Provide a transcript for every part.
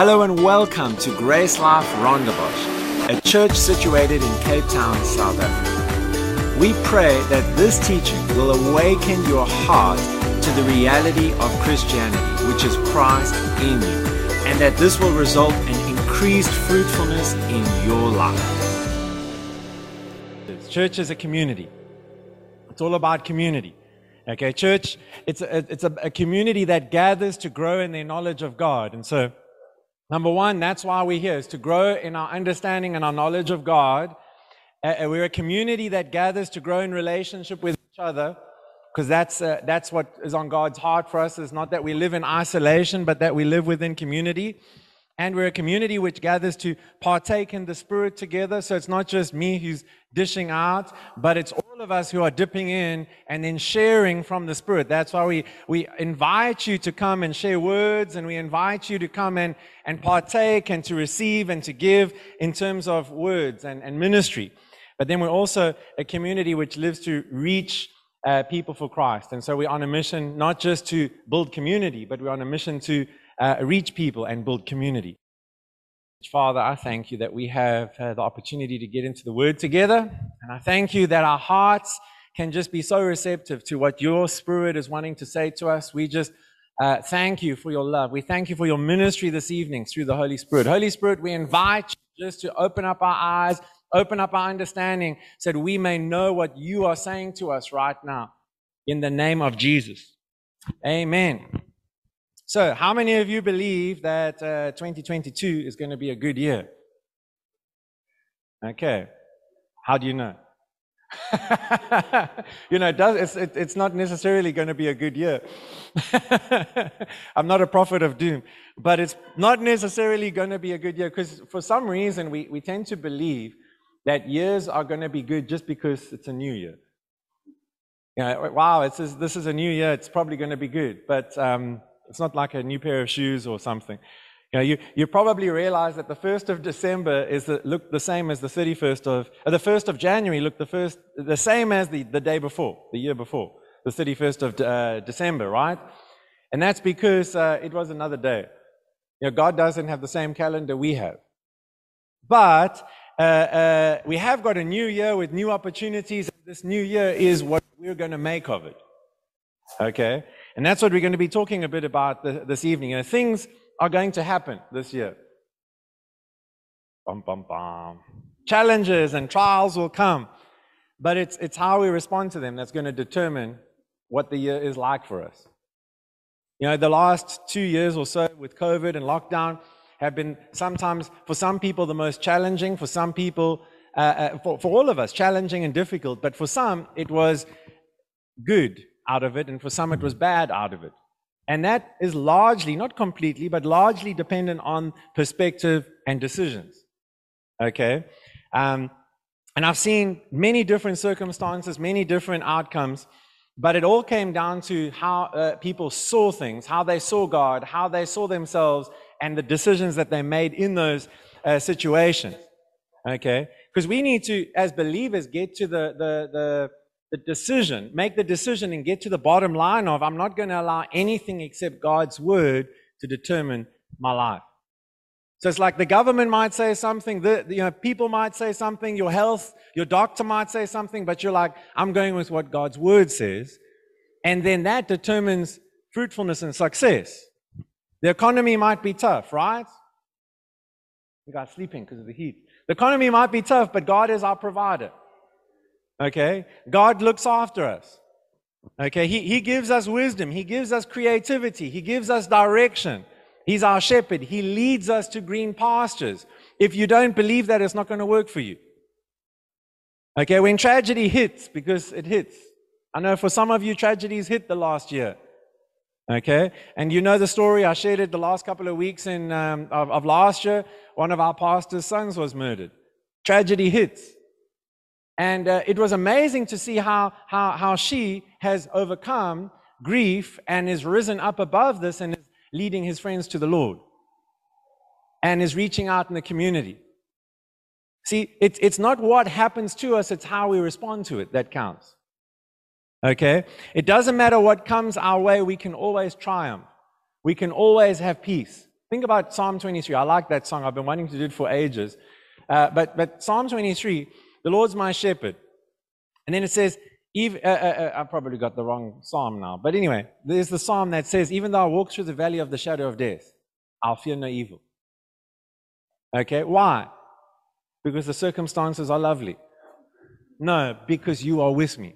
Hello and welcome to Grace Life Rondebosch, a church situated in Cape Town, South Africa. We pray that this teaching will awaken your heart to the reality of Christianity, which is Christ in you, and that this will result in increased fruitfulness in your life. Church is a community. It's all about community. Okay, church, it's a, it's a, a community that gathers to grow in their knowledge of God. And so, number one, that's why we're here, is to grow in our understanding and our knowledge of God. Uh, we're a community that gathers to grow in relationship with each other, because that's, uh, that's what is on God's heart for us, is not that we live in isolation, but that we live within community. And we're a community which gathers to partake in the Spirit together. So it's not just me who's dishing out, but it's all of us who are dipping in and then sharing from the Spirit. That's why we, we invite you to come and share words and we invite you to come and, and partake and to receive and to give in terms of words and, and ministry. But then we're also a community which lives to reach uh, people for Christ. And so we're on a mission not just to build community, but we're on a mission to uh, reach people and build community. Father, I thank you that we have uh, the opportunity to get into the Word together. And I thank you that our hearts can just be so receptive to what your Spirit is wanting to say to us. We just uh, thank you for your love. We thank you for your ministry this evening through the Holy Spirit. Holy Spirit, we invite you just to open up our eyes, open up our understanding so that we may know what you are saying to us right now. In the name of Jesus. Amen. So, how many of you believe that uh, 2022 is going to be a good year? Okay. How do you know? you know, it does, it's, it, it's not necessarily going to be a good year. I'm not a prophet of doom, but it's not necessarily going to be a good year because for some reason we, we tend to believe that years are going to be good just because it's a new year. You know, wow, it's, this is a new year, it's probably going to be good. But um, it's not like a new pair of shoes or something. You know, you, you probably realize that the 1st of December is the, look the same as the 31st of, uh, the 1st of January look the first, the same as the, the day before, the year before, the 31st of uh, December, right? And that's because uh, it was another day. You know, God doesn't have the same calendar we have. But uh, uh, we have got a new year with new opportunities. This new year is what we're going to make of it. Okay? And that's what we're going to be talking a bit about this evening. You know, things are going to happen this year. Bum, bum, bum. Challenges and trials will come, but it's, it's how we respond to them that's going to determine what the year is like for us. You know, the last two years or so with COVID and lockdown have been sometimes, for some people, the most challenging, for some people, uh, uh, for, for all of us, challenging and difficult, but for some, it was good out of it, and for some it was bad out of it. And that is largely, not completely, but largely dependent on perspective and decisions. Okay? Um, and I've seen many different circumstances, many different outcomes, but it all came down to how uh, people saw things, how they saw God, how they saw themselves, and the decisions that they made in those uh, situations. Okay? Because we need to, as believers, get to the, the, the the decision, make the decision and get to the bottom line of I'm not going to allow anything except God's word to determine my life. So it's like the government might say something, the, you know, people might say something, your health, your doctor might say something, but you're like, I'm going with what God's word says. And then that determines fruitfulness and success. The economy might be tough, right? You guys sleeping because of the heat. The economy might be tough, but God is our provider. Okay? God looks after us. Okay? He, he gives us wisdom. He gives us creativity. He gives us direction. He's our shepherd. He leads us to green pastures. If you don't believe that, it's not going to work for you. Okay? When tragedy hits, because it hits. I know for some of you, tragedies hit the last year. Okay? And you know the story. I shared it the last couple of weeks in, um, of, of last year. One of our pastor's sons was murdered. Tragedy hits. And uh, it was amazing to see how, how, how she has overcome grief and is risen up above this and is leading his friends to the Lord and is reaching out in the community. See, it's, it's not what happens to us, it's how we respond to it that counts. Okay? It doesn't matter what comes our way, we can always triumph. We can always have peace. Think about Psalm 23. I like that song. I've been wanting to do it for ages. Uh, but, but Psalm 23, the Lord's my shepherd. And then it says, even, uh, uh, uh, I probably got the wrong psalm now. But anyway, there's the psalm that says, Even though I walk through the valley of the shadow of death, I'll fear no evil. Okay, why? Because the circumstances are lovely. No, because you are with me.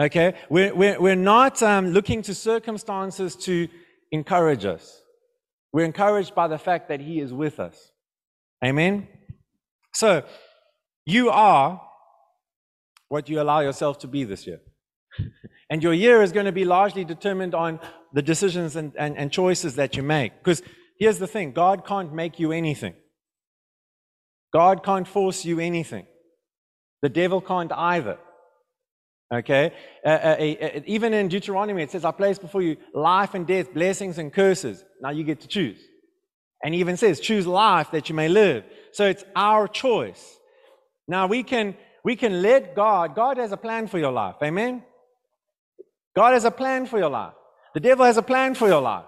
Okay, we're, we're, we're not um, looking to circumstances to encourage us. We're encouraged by the fact that He is with us. Amen? So, you are what you allow yourself to be this year. and your year is going to be largely determined on the decisions and, and, and choices that you make. Because here's the thing God can't make you anything, God can't force you anything. The devil can't either. Okay? Uh, uh, uh, even in Deuteronomy, it says, I place before you life and death, blessings and curses. Now you get to choose. And he even says, choose life that you may live. So it's our choice. Now we can we can let God, God has a plan for your life. Amen? God has a plan for your life. The devil has a plan for your life.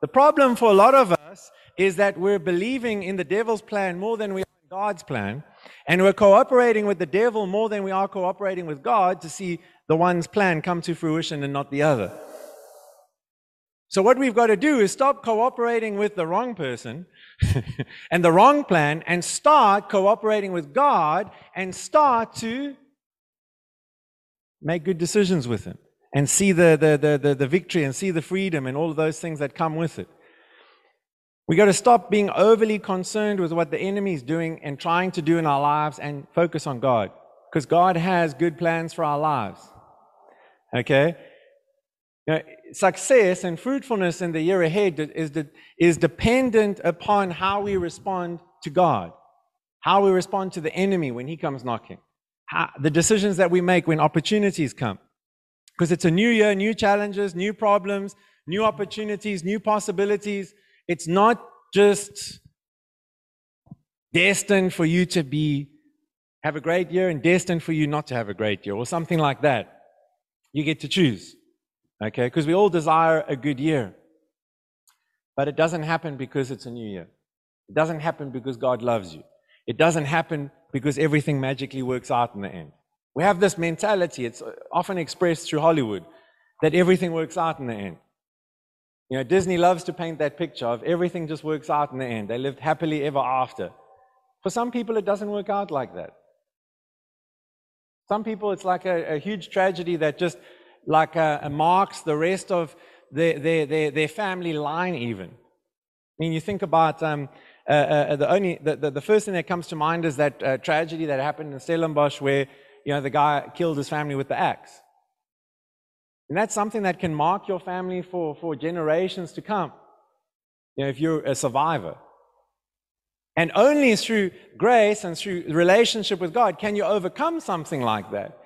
The problem for a lot of us is that we're believing in the devil's plan more than we are in God's plan. And we're cooperating with the devil more than we are cooperating with God to see the one's plan come to fruition and not the other. So, what we've got to do is stop cooperating with the wrong person and the wrong plan and start cooperating with God and start to make good decisions with Him and see the, the, the, the, the victory and see the freedom and all of those things that come with it. We got to stop being overly concerned with what the enemy is doing and trying to do in our lives and focus on God because God has good plans for our lives. Okay? You know, success and fruitfulness in the year ahead is, is dependent upon how we respond to God, how we respond to the enemy when he comes knocking, how, the decisions that we make when opportunities come. Because it's a new year, new challenges, new problems, new opportunities, new possibilities. It's not just destined for you to be have a great year and destined for you not to have a great year or something like that. You get to choose. Okay? Because we all desire a good year. But it doesn't happen because it's a new year. It doesn't happen because God loves you. It doesn't happen because everything magically works out in the end. We have this mentality, it's often expressed through Hollywood, that everything works out in the end. You know, Disney loves to paint that picture of everything just works out in the end. They lived happily ever after. For some people, it doesn't work out like that. Some people, it's like a, a huge tragedy that just like uh, marks the rest of their, their, their, their, family line, even. I mean, you think about um, uh, uh, the only the, the, the, first thing that comes to mind is that uh, tragedy that happened in Stellenbosch where you know the guy killed his family with the axe. And that's something that can mark your family for, for generations to come. You know, if you're a survivor. And only through grace and through relationship with God can you overcome something like that.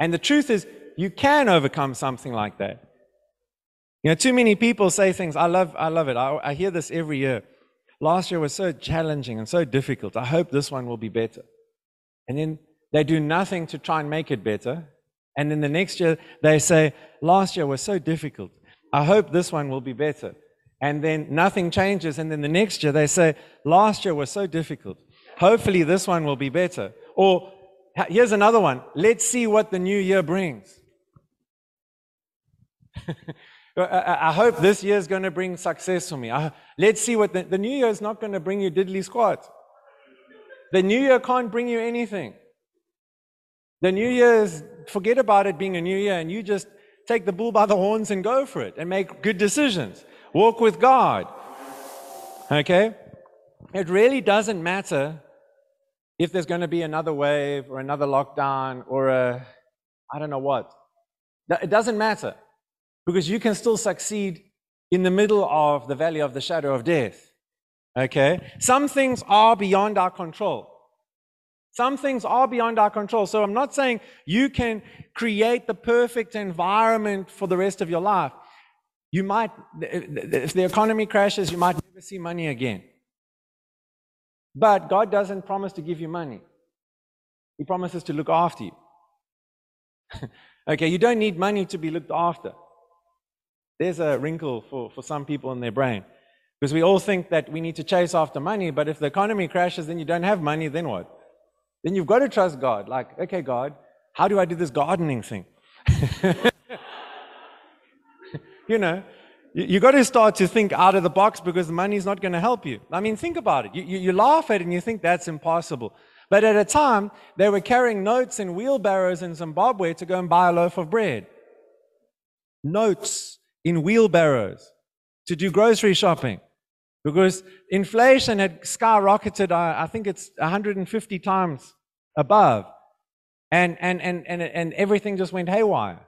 And the truth is, you can overcome something like that. You know, too many people say things. I love, I love it. I, I hear this every year. Last year was so challenging and so difficult. I hope this one will be better. And then they do nothing to try and make it better. And then the next year they say, last year was so difficult. I hope this one will be better. And then nothing changes. And then the next year they say, last year was so difficult. Hopefully this one will be better. Or here's another one. Let's see what the new year brings. I hope this year is going to bring success for me. I, let's see what the, the new year is not going to bring you diddly squat. The new year can't bring you anything. The new year is forget about it being a new year and you just take the bull by the horns and go for it and make good decisions. Walk with God. Okay? It really doesn't matter if there's going to be another wave or another lockdown or a, I don't know what. It doesn't matter because you can still succeed in the middle of the valley of the shadow of death. Okay? Some things are beyond our control. Some things are beyond our control. So I'm not saying you can create the perfect environment for the rest of your life. You might, if the economy crashes, you might never see money again. But God doesn't promise to give you money, He promises to look after you. okay, you don't need money to be looked after. There's a wrinkle for, for some people in their brain. Because we all think that we need to chase after money, but if the economy crashes, then you don't have money, then what? Then you've got to trust God. Like, okay, God, how do I do this gardening thing? you know, you, you got to start to think out of the box because the money's not going to help you. I mean, think about it. You, you, you laugh at it and you think that's impossible. But at a time, they were carrying notes in wheelbarrows in Zimbabwe to go and buy a loaf of bread. Notes in wheelbarrows to do grocery shopping because inflation had skyrocketed, I, I think it's 150 times above. And, and, and, and, and everything just went haywire.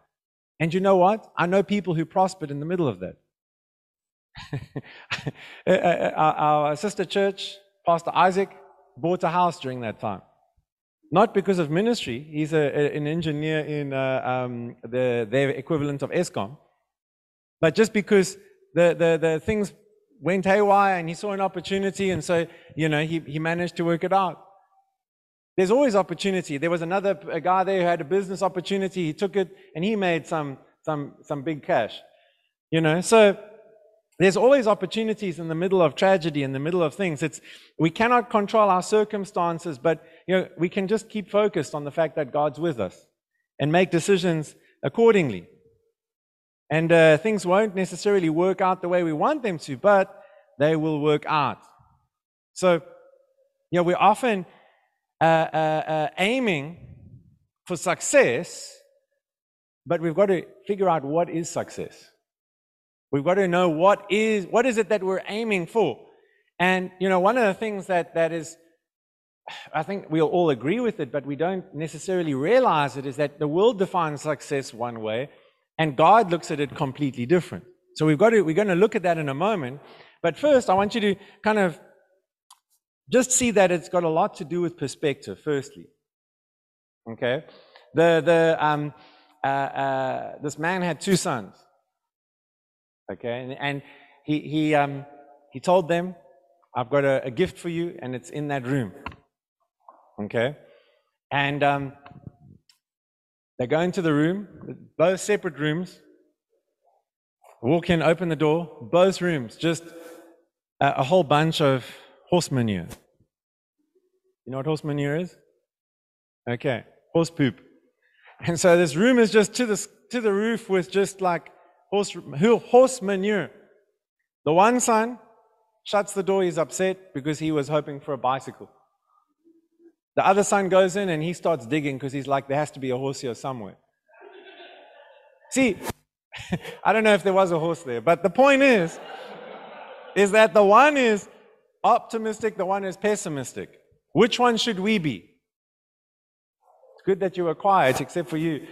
And you know what? I know people who prospered in the middle of that. Uh, uh, our, sister church, Pastor Isaac, bought a house during that time. Not because of ministry. He's a, an engineer in uh, um, the, their equivalent of Eskom. But just because the, the, the things went haywire and he saw an opportunity, and so, you know, he, he managed to work it out. There's always opportunity. There was another guy there who had a business opportunity. He took it and he made some, some, some big cash. You know, so there's always opportunities in the middle of tragedy, in the middle of things. It's, we cannot control our circumstances, but you know, we can just keep focused on the fact that God's with us and make decisions accordingly. And uh, things won't necessarily work out the way we want them to, but they will work out. So, you know, we're often uh, uh, uh aiming for success, but we've got to figure out what is success. We've got to know what is, what is it that we're aiming for. And, you know, one of the things that, that is, I think we'll all agree with it, but we don't necessarily realize it, is that the world defines success one way, and God looks at it completely different. So we've got to, we're going to look at that in a moment. But first, I want you to kind of just see that it's got a lot to do with perspective, firstly. Okay? The, the, um, uh, uh, this man had two sons. Okay, and, and he, he, um, he told them, I've got a, a, gift for you, and it's in that room. Okay, and um, they go into the room, both separate rooms, walk in, open the door, both rooms, just a, a whole bunch of horse manure. You know what horse manure is? Okay, horse poop. And so this room is just to the, to the roof with just like horse, horse manure. The one son shuts the door, he's upset because he was hoping for a bicycle. The other son goes in and he starts digging because he's like, there has to be a horse here somewhere. See, I don't know if there was a horse there, but the point is, is that the one is optimistic, the one is pessimistic. Which one should we be? It's good that you were quiet, except for you.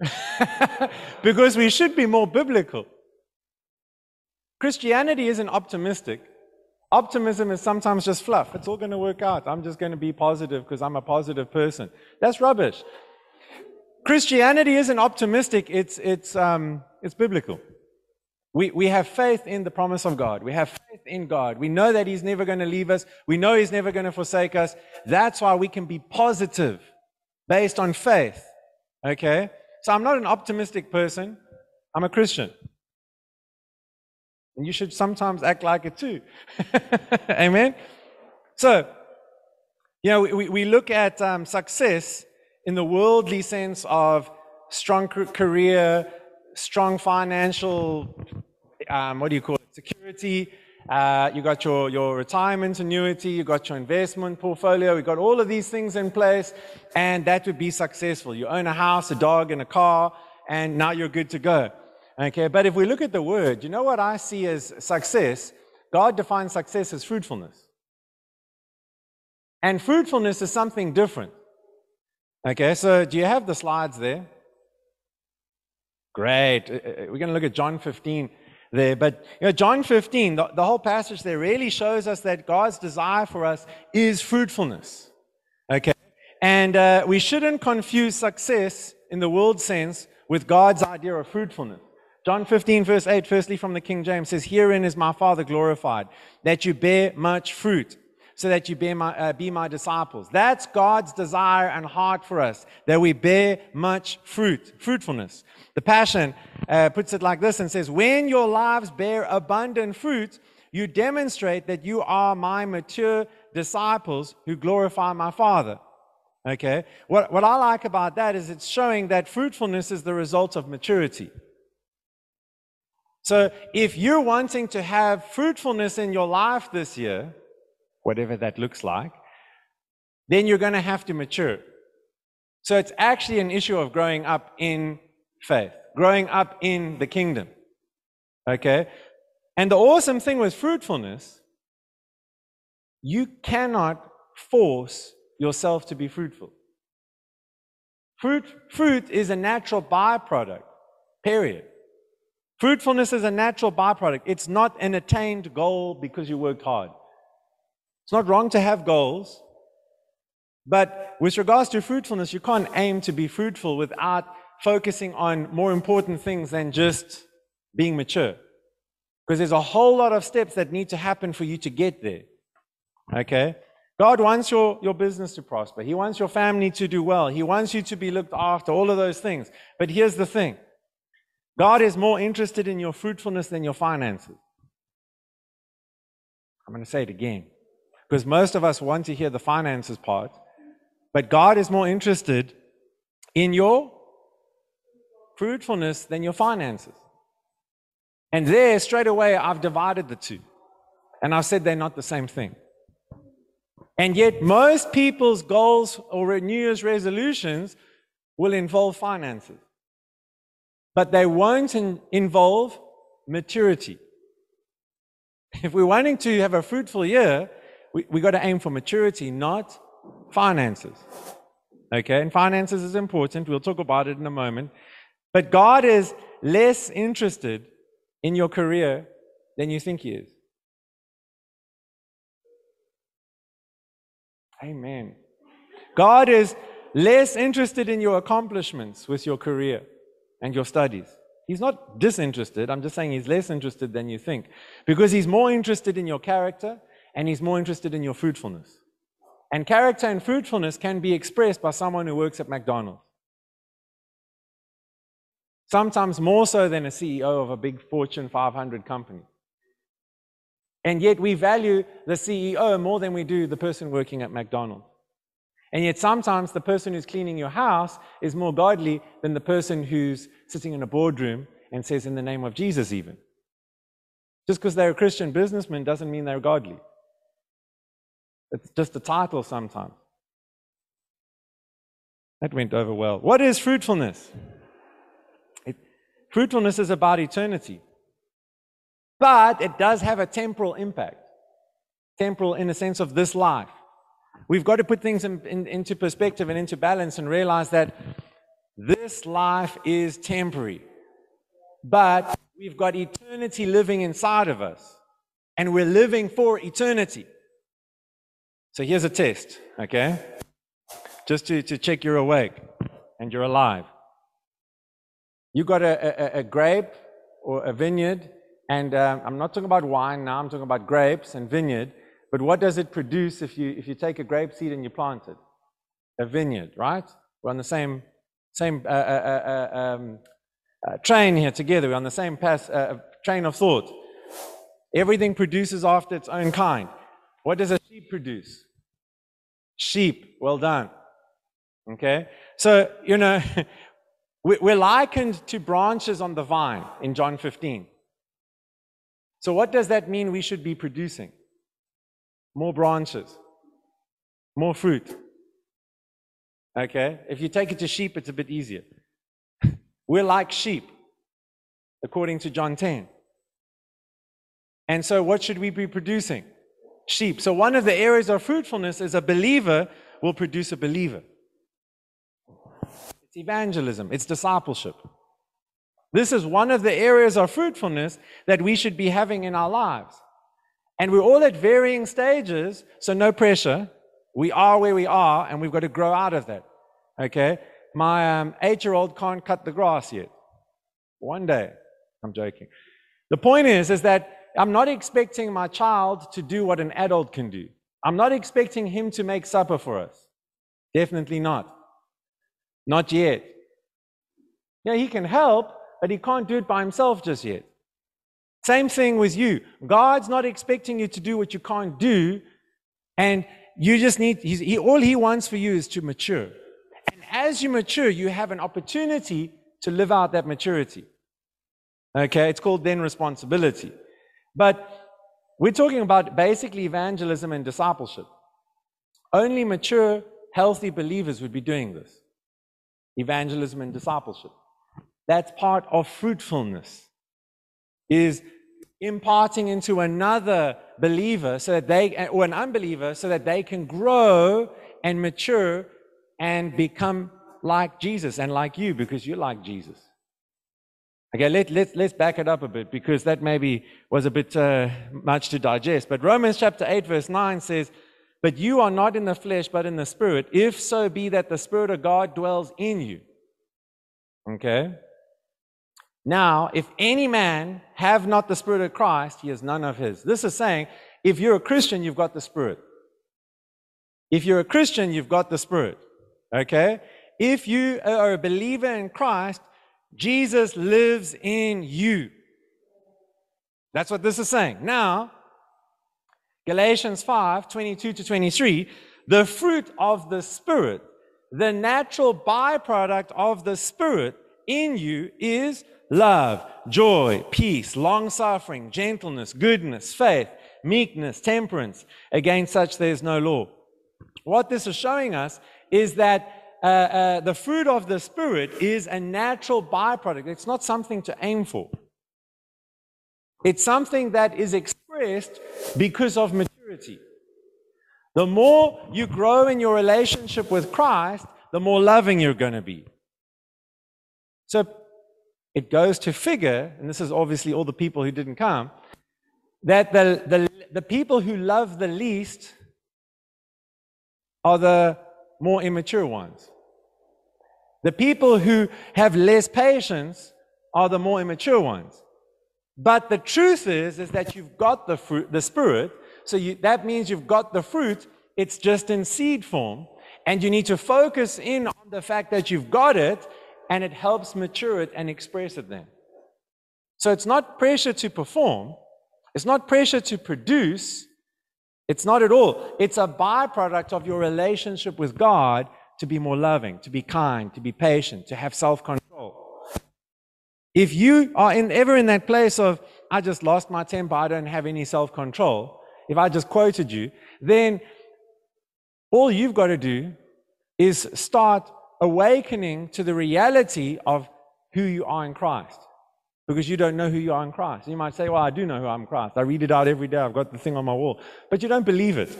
because we should be more biblical. Christianity isn't optimistic. Optimism is sometimes just fluff. It's all going to work out. I'm just going to be positive because I'm a positive person. That's rubbish. Christianity isn't optimistic, it's, it's, um, it's biblical. We, we have faith in the promise of God. We have faith in God. We know that He's never going to leave us. We know He's never going to forsake us. That's why we can be positive based on faith. Okay? So I'm not an optimistic person, I'm a Christian. And you should sometimes act like it too. Amen? So, you know, we, we look at um, success in the worldly sense of strong career, strong financial, um, what do you call it, security, uh, you got your, your retirement annuity, you got your investment portfolio, you got all of these things in place, and that would be successful. You own a house, a dog, and a car, and now you're good to go. Okay, but if we look at the word, you know what I see as success? God defines success as fruitfulness. And fruitfulness is something different. Okay, so do you have the slides there? Great. Uh, uh, we're going to look at John 15 there. But you know, John 15, the, the whole passage there really shows us that God's desire for us is fruitfulness. Okay? And uh, we shouldn't confuse success in the world sense with God's idea of fruitfulness. John 15, verse 8, firstly from the King James says, Herein is my Father glorified, that you bear much fruit so that you be my, uh, be my disciples. That's God's desire and heart for us, that we bear much fruit, fruitfulness. The Passion uh, puts it like this and says, When your lives bear abundant fruit, you demonstrate that you are my mature disciples who glorify my Father. Okay? What, what I like about that is it's showing that fruitfulness is the result of maturity. So if you're wanting to have fruitfulness in your life this year, whatever that looks like, then you're going to have to mature. So it's actually an issue of growing up in faith, growing up in the kingdom. Okay? And the awesome thing with fruitfulness, you cannot force yourself to be fruitful. Fruit, fruit is a natural byproduct, period. Fruitfulness is a natural byproduct. It's not an attained goal because you worked hard. It's not wrong to have goals, but with regards to fruitfulness, you can't aim to be fruitful without focusing on more important things than just being mature. Because there's a whole lot of steps that need to happen for you to get there. Okay? God wants your, your business to prosper. He wants your family to do well. He wants you to be looked after, all of those things. But here's the thing God is more interested in your fruitfulness than your finances. I'm going to say it again. Because most of us want to hear the finances part, but God is more interested in your fruitfulness than your finances. And there, straight away, I've divided the two. And I've said they're not the same thing. And yet, most people's goals or New Year's resolutions will involve finances. But they won't in- involve maturity. If we're wanting to have a fruitful year, we, we got to aim for maturity, not finances. Okay, and finances is important. We'll talk about it in a moment. But God is less interested in your career than you think He is. Amen. God is less interested in your accomplishments with your career and your studies. He's not disinterested. I'm just saying he's less interested than you think because he's more interested in your character and he's more interested in your fruitfulness. And character and fruitfulness can be expressed by someone who works at McDonald's. Sometimes more so than a CEO of a big Fortune 500 company. And yet we value the CEO more than we do the person working at McDonald's. And yet sometimes the person who's cleaning your house is more godly than the person who's sitting in a boardroom and says, in the name of Jesus, even. Just because they're a Christian businessman doesn't mean they're godly. It's just a title sometimes. That went over well. What is fruitfulness? It, fruitfulness is about eternity. But it does have a temporal impact. Temporal in the sense of this life. We've got to put things in, in, into perspective and into balance and realize that this life is temporary. But we've got eternity living inside of us. And we're living for eternity. So here's a test, okay? Just to, to check you're awake and you're alive. You got a, a, a grape or a vineyard, and um, I'm not talking about wine now, I'm talking about grapes and vineyard. But what does it produce if you, if you take a grape seed and you plant it? A vineyard, right? We're on the same, same uh, uh, uh, uh um, uh, train here together. We're on the same path, uh, train of thought. Everything produces after its own kind. What does a sheep produce? sheep. Well done. Okay? So, you know, we're likened to branches on the vine in John 15. So, what does that mean we should be producing? More branches, more fruit. Okay? If you take it to sheep, it's a bit easier. We're like sheep, according to John 10. And so, what should we be producing? sheep. So, one of the areas of fruitfulness is a believer will produce a believer. It's evangelism, it's discipleship. This is one of the areas of fruitfulness that we should be having in our lives. And we're all at varying stages, so no pressure. We are where we are, and we've got to grow out of that. Okay? My um, eight year old can't cut the grass yet. One day. I'm joking. The point is, is that I'm not expecting my child to do what an adult can do. I'm not expecting him to make supper for us. Definitely not. Not yet. Yeah, he can help, but he can't do it by himself just yet. Same thing with you. God's not expecting you to do what you can't do, and you just need, he, all He wants for you is to mature. And as you mature, you have an opportunity to live out that maturity. Okay, it's called then responsibility. But we're talking about basically evangelism and discipleship. Only mature, healthy believers would be doing this evangelism and discipleship. That's part of fruitfulness, is imparting into another believer so that they, or an unbeliever, so that they can grow and mature and become like Jesus and like you because you're like Jesus. Okay, let, let, let's back it up a bit because that maybe was a bit uh, much to digest. But Romans chapter 8, verse 9 says, But you are not in the flesh, but in the spirit, if so be that the spirit of God dwells in you. Okay? Now, if any man have not the spirit of Christ, he is none of his. This is saying, if you're a Christian, you've got the spirit. If you're a Christian, you've got the spirit. Okay? If you are a believer in Christ, Jesus lives in you. That's what this is saying. Now, Galatians 5 22 to 23, the fruit of the Spirit, the natural byproduct of the Spirit in you is love, joy, peace, long suffering, gentleness, goodness, faith, meekness, temperance. Against such there is no law. What this is showing us is that uh, uh, the fruit of the Spirit is a natural byproduct. It's not something to aim for. It's something that is expressed because of maturity. The more you grow in your relationship with Christ, the more loving you're going to be. So it goes to figure, and this is obviously all the people who didn't come, that the, the, the people who love the least are the more immature ones. The people who have less patience are the more immature ones. But the truth is, is that you've got the fruit, the spirit. So you, that means you've got the fruit. It's just in seed form. And you need to focus in on the fact that you've got it and it helps mature it and express it then. So it's not pressure to perform. It's not pressure to produce. It's not at all. It's a byproduct of your relationship with God to be more loving, to be kind, to be patient, to have self control. If you are in, ever in that place of, I just lost my temper, I don't have any self control, if I just quoted you, then all you've got to do is start awakening to the reality of who you are in Christ because you don't know who you are in Christ. You might say, Well, I do know who I'm in Christ. I read it out every day. I've got the thing on my wall. But you don't believe it.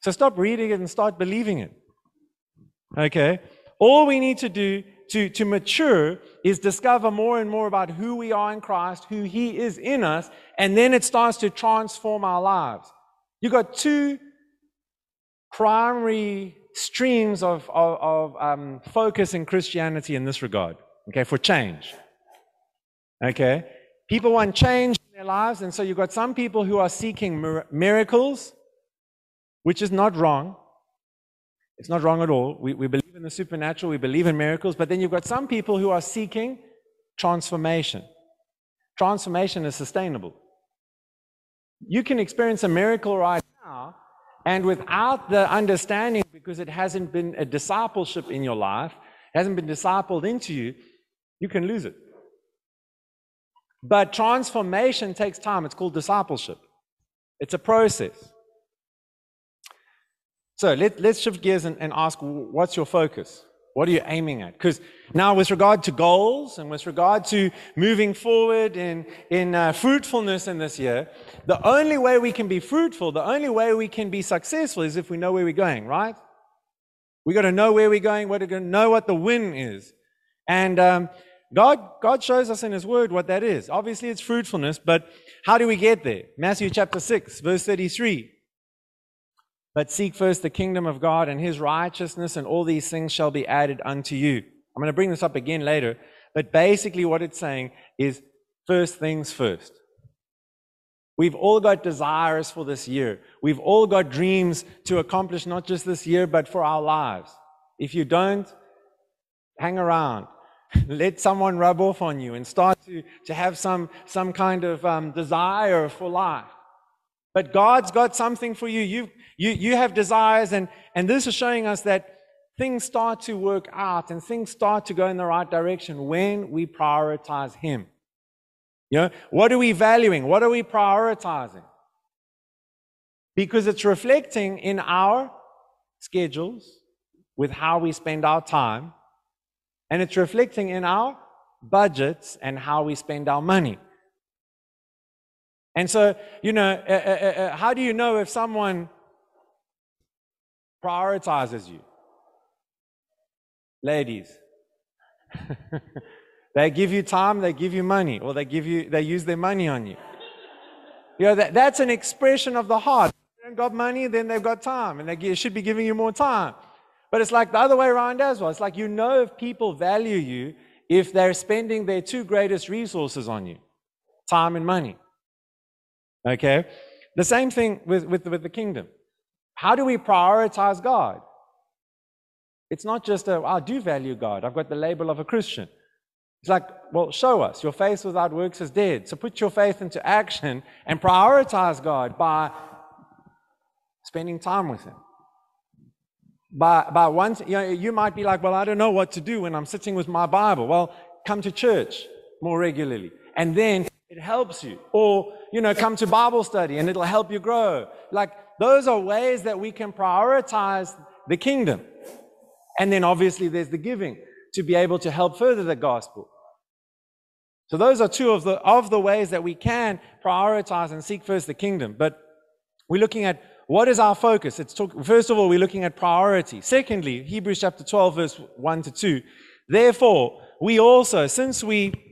So stop reading it and start believing it. Okay? All we need to do to, to mature is discover more and more about who we are in Christ, who He is in us, and then it starts to transform our lives. You've got two primary streams of, of, of um, focus in Christianity in this regard, okay, for change. Okay? People want change in their lives, and so you've got some people who are seeking mir- miracles, which is not wrong. It's not wrong at all. We, we believe in the supernatural, we believe in miracles, but then you've got some people who are seeking transformation. Transformation is sustainable. You can experience a miracle right now, and without the understanding, because it hasn't been a discipleship in your life, hasn't been discipled into you, you can lose it. But transformation takes time. It's called discipleship, it's a process. So let, let's shift gears and, and ask what's your focus? What are you aiming at? Because now, with regard to goals and with regard to moving forward in, in uh, fruitfulness in this year, the only way we can be fruitful, the only way we can be successful is if we know where we're going, right? We got to know where we're going, we got to know what the win is. And um, God, God shows us in His Word what that is. Obviously, it's fruitfulness, but how do we get there? Matthew chapter 6, verse 33. But seek first the kingdom of God and His righteousness, and all these things shall be added unto you. I'm going to bring this up again later, but basically, what it's saying is first things first. We've all got desires for this year. We've all got dreams to accomplish, not just this year, but for our lives. If you don't, hang around let someone rub off on you and start to, to have some, some kind of um, desire for life. But God's got something for you. You, you, you have desires, and, and this is showing us that things start to work out and things start to go in the right direction when we prioritize Him. You know, what are we valuing? What are we prioritizing? Because it's reflecting in our schedules with how we spend our time, and it's reflecting in our budgets and how we spend our money. And so, you know, uh, uh, uh, uh how do you know if someone prioritizes you? Ladies. they give you time, they give you money, or they give you they use their money on you. You know, that, that's an expression of the heart. They've got money, then they've got time, and they should be giving you more time. But it's like the other way around as well. It's like you know if people value you if they're spending their two greatest resources on you time and money. Okay? The same thing with, with, with the kingdom. How do we prioritize God? It's not just uh, a, I do value God. I've got the label of a Christian. It's like, well, show us. Your faith without works is dead. So put your faith into action and prioritize God by spending time with Him. By, by once, you, know, you might be like, well, I don't know what to do when I'm sitting with my Bible. Well, come to church more regularly. And then it helps you. Or, you know, come to Bible study and it'll help you grow. Like, those are ways that we can prioritize the kingdom. And then obviously there's the giving to be able to help further the gospel. So those are two of the, of the ways that we can prioritize and seek first the kingdom. But we're looking at what is our focus? It's talk, first of all, we're looking at priority. Secondly, Hebrews chapter 12, verse 1 to 2. Therefore, we also, since we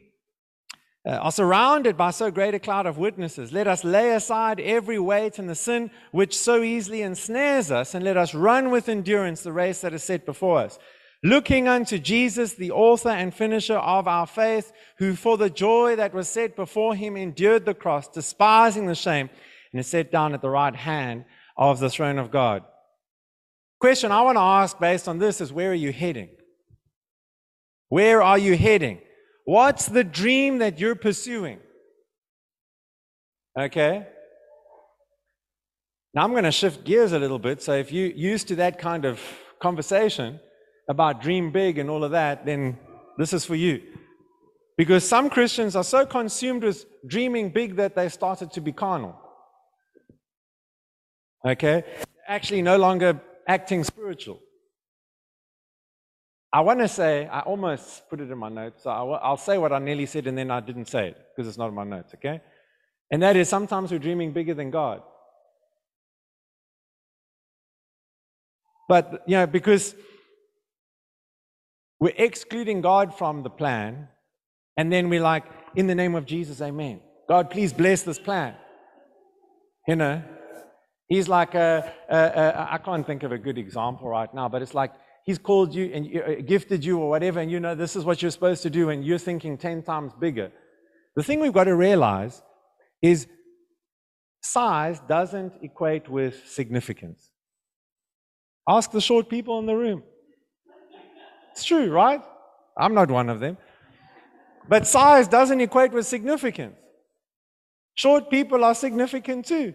uh, are surrounded by so great a cloud of witnesses, let us lay aside every weight and the sin which so easily ensnares us, and let us run with endurance the race that is set before us. Looking unto Jesus, the author and finisher of our faith, who for the joy that was set before him endured the cross, despising the shame, and is set down at the right hand of the throne of God. Question I want to ask based on this is where are you heading? Where are you heading? What's the dream that you're pursuing? Okay? Now I'm going to shift gears a little bit. So if you're used to that kind of conversation about dream big and all of that, then this is for you. Because some Christians are so consumed with dreaming big that they started to be carnal. Okay? Actually, no longer acting spiritual. I want to say, I almost put it in my notes. So I'll say what I nearly said and then I didn't say it because it's not in my notes, okay? And that is sometimes we're dreaming bigger than God. But, you know, because we're excluding God from the plan, and then we're like, in the name of Jesus, amen. God, please bless this plan. You know, He's like, I can't think of a good example right now, but it's like He's called you and uh, gifted you or whatever, and you know this is what you're supposed to do, and you're thinking 10 times bigger. The thing we've got to realize is size doesn't equate with significance. Ask the short people in the room. It's true, right? I'm not one of them. But size doesn't equate with significance. Short people are significant too.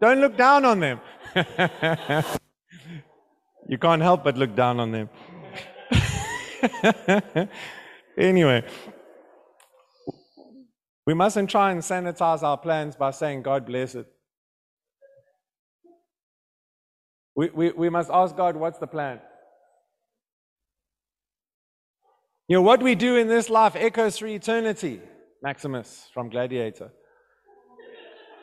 Don't look down on them. you can't help but look down on them. anyway, we mustn't try and sanitize our plans by saying, God bless it. We, we, we must ask God, what's the plan? You know, what we do in this life echoes through eternity. Maximus from Gladiator.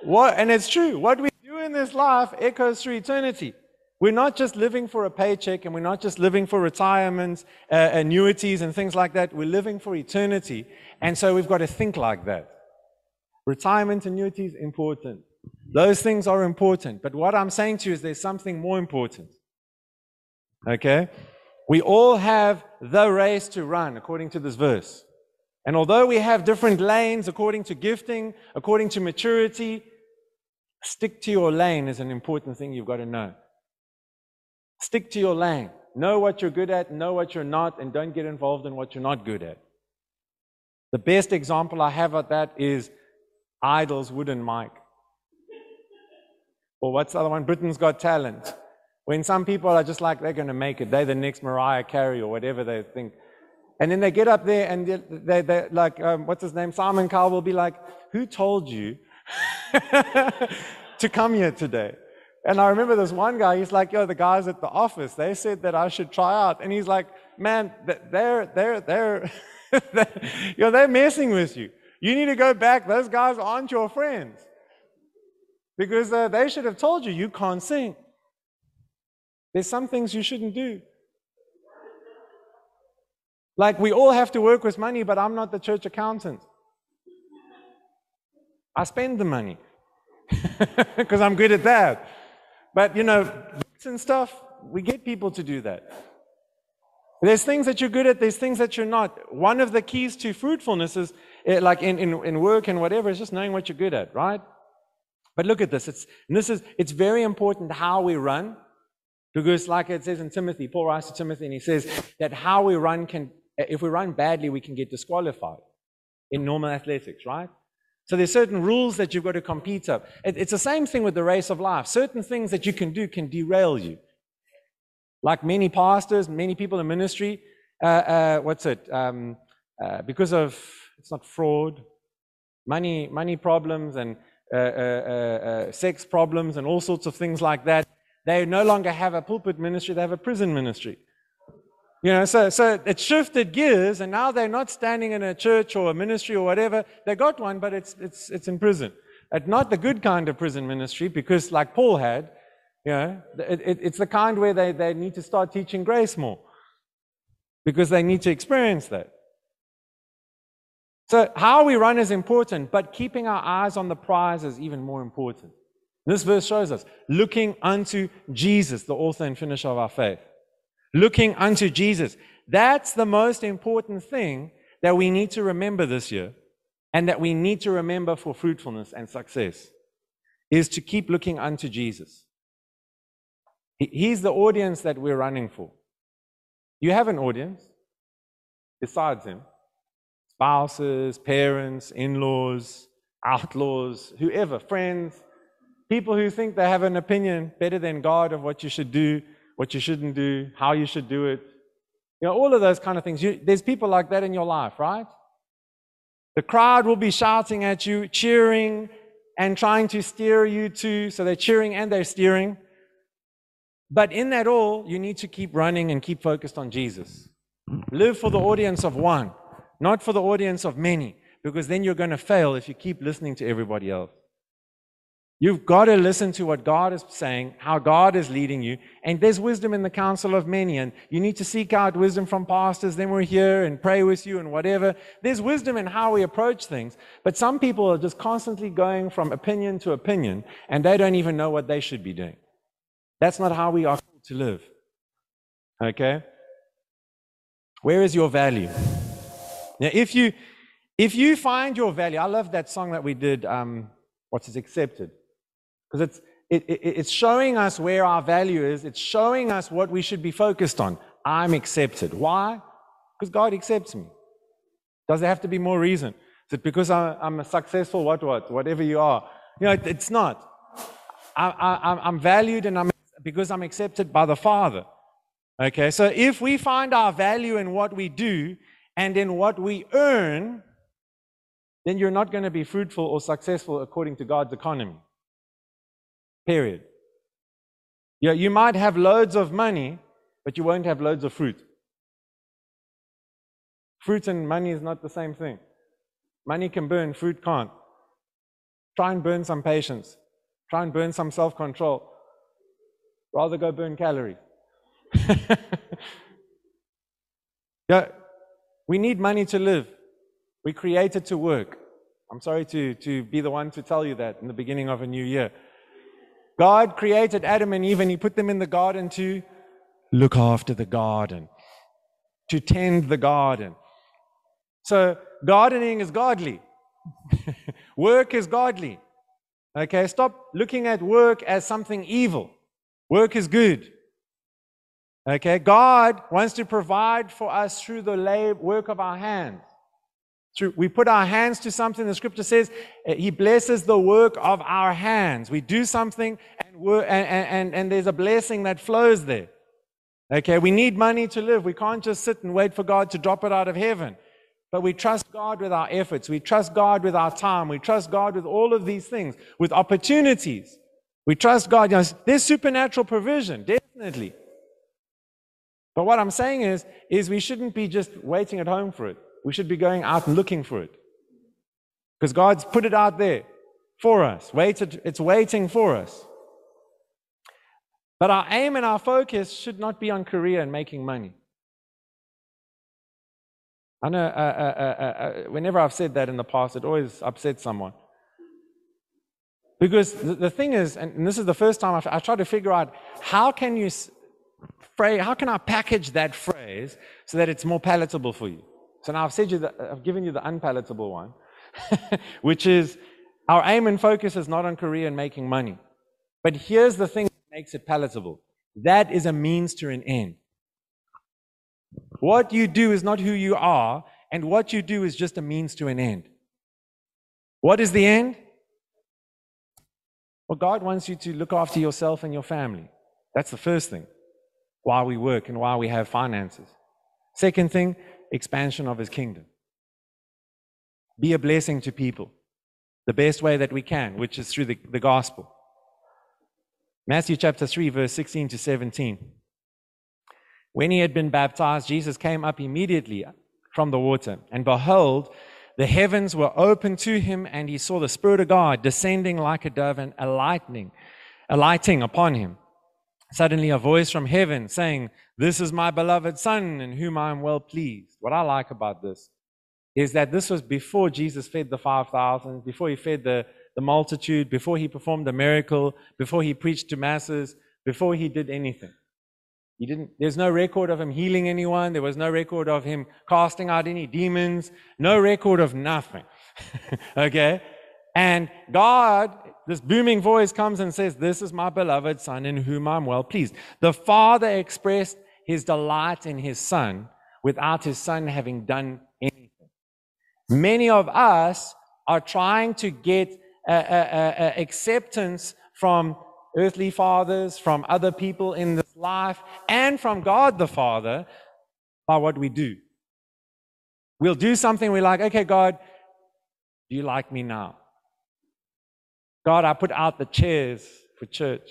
What, and it's true. What we do in this life echoes through eternity. We're not just living for a paycheck and we're not just living for retirement, uh, annuities, and things like that. We're living for eternity. And so we've got to think like that. Retirement annuities, important. Those things are important. But what I'm saying to you is there's something more important. Okay? We all have the race to run, according to this verse. And although we have different lanes according to gifting, according to maturity, Stick to your lane is an important thing you've got to know. Stick to your lane. Know what you're good at, know what you're not, and don't get involved in what you're not good at. The best example I have of that is Idol's Wooden Mic. Or what's the other one? Britain's Got Talent. When some people are just like, they're going to make it, they're the next Mariah Carey or whatever they think. And then they get up there and they, they, they like, um, what's his name? Simon Cowell will be like, who told you to come here today? And I remember this one guy, he's like, yo, the guys at the office, they said that I should try out. And he's like, man, they're, they're, they're, know, they're messing with you. You need to go back. Those guys aren't your friends. Because uh, they should have told you you can't sing. There's some things you shouldn't do. Like we all have to work with money, but I'm not the church accountant. I spend the money because I'm good at that. But you know, and stuff, we get people to do that. There's things that you're good at, there's things that you're not. One of the keys to fruitfulness is, eh, like in, in, in work and whatever, is just knowing what you're good at, right? But look at this. It's, this is, it's very important how we run. Because, like it says in Timothy, Paul writes to Timothy and he says that how we run can, if we run badly, we can get disqualified in normal athletics, right? So there's certain rules that you've got to compete up. It's the same thing with the race of life. Certain things that you can do can derail you. Like many pastors, many people in ministry, uh, uh, what's it? Um, uh, because of it's not fraud, money, money problems, and uh, uh, uh, sex problems, and all sorts of things like that. They no longer have a pulpit ministry; they have a prison ministry. You know, so, so it shifted gears, and now they're not standing in a church or a ministry or whatever. They got one, but it's, it's, it's in prison. And not the good kind of prison ministry, because like Paul had, you know, it, it, it's the kind where they, they need to start teaching grace more, because they need to experience that. So, how we run is important, but keeping our eyes on the prize is even more important. This verse shows us looking unto Jesus, the author and finisher of our faith looking unto Jesus. That's the most important thing that we need to remember this year and that we need to remember for fruitfulness and success is to keep looking unto Jesus. He's the audience that we're running for. You have an audience besides him spouses, parents, in laws, outlaws, whoever, friends, people who think they have an opinion better than God of what you should do what you shouldn't do, how you should do it. You know, all of those kind of things. You, there's people like that in your life, right? The crowd will be shouting at you, cheering, and trying to steer you to, so they're cheering and they're steering. But in that all, you need to keep running and keep focused on Jesus. Live for the audience of one, not for the audience of many, because then you're going to fail if you keep listening to everybody else. You've got to listen to what God is saying, how God is leading you. And there's wisdom in the counsel of many. And you need to seek out wisdom from pastors. Then we're here and pray with you and whatever. There's wisdom in how we approach things. But some people are just constantly going from opinion to opinion and they don't even know what they should be doing. That's not how we are called to live. Okay? Where is your value? Now, if you, if you find your value, I love that song that we did, um, What's Accepted. Because it's, it, it, it's showing us where our value is. It's showing us what we should be focused on. I'm accepted. Why? Because God accepts me. Does there have to be more reason? Is it because I'm a successful what what? Whatever you are. You know, it, it's not. I, I'm valued and I'm because I'm accepted by the Father. Okay, so if we find our value in what we do and in what we earn, then you're not going to be fruitful or successful according to God's economy. Period. Yeah, you might have loads of money, but you won't have loads of fruit. Fruit and money is not the same thing. Money can burn, fruit can't. Try and burn some patience. Try and burn some self control. Rather go burn calories. yeah, we need money to live. We're created to work. I'm sorry to, to be the one to tell you that in the beginning of a new year. God created Adam and Eve and He put them in the garden to look after the garden, to tend the garden. So, gardening is godly, work is godly. Okay, stop looking at work as something evil. Work is good. Okay, God wants to provide for us through the work of our hands. Through, we put our hands to something, the scripture says, uh, He blesses the work of our hands. We do something and, and, and, and there's a blessing that flows there. Okay, we need money to live. We can't just sit and wait for God to drop it out of heaven. But we trust God with our efforts. We trust God with our time. We trust God with all of these things, with opportunities. We trust God. You know, there's supernatural provision, definitely. But what I'm saying is, is we shouldn't be just waiting at home for it. We should be going out and looking for it. Because God's put it out there for us. Waited, it's waiting for us. But our aim and our focus should not be on career and making money. I know uh, uh, uh, uh, whenever I've said that in the past, it always upsets someone. Because the, the thing is, and this is the first time I've, I tried to figure out how can you how can I package that phrase so that it's more palatable for you? So now I've said you, the, I've given you the unpalatable one, which is our aim and focus is not on career and making money. But here's the thing that makes it palatable. That is a means to an end. What you do is not who you are, and what you do is just a means to an end. What is the end? Well, God wants you to look after yourself and your family. That's the first thing. why we work and why we have finances. Second thing, expansion of his kingdom. Be a blessing to people the best way that we can, which is through the, the gospel. Matthew chapter 3, verse 16 to 17. When he had been baptized, Jesus came up immediately from the water, and behold, the heavens were opened to him, and he saw the Spirit of God descending like a dove and alighting, alighting upon him. Suddenly, a voice from heaven saying, This is my beloved Son, in whom I am well pleased. What I like about this is that this was before Jesus fed the 5,000, before he fed the, the multitude, before he performed a miracle, before he preached to masses, before he did anything. He didn't, there's no record of him healing anyone. There was no record of him casting out any demons. No record of nothing. okay? And God, this booming voice comes and says, This is my beloved Son in whom I'm well pleased. The Father expressed his delight in his Son without his Son having done anything. Many of us are trying to get acceptance from earthly fathers, from other people in this life, and from God the Father by what we do. We'll do something we're like, okay, God, do you like me now? God, I put out the chairs for church.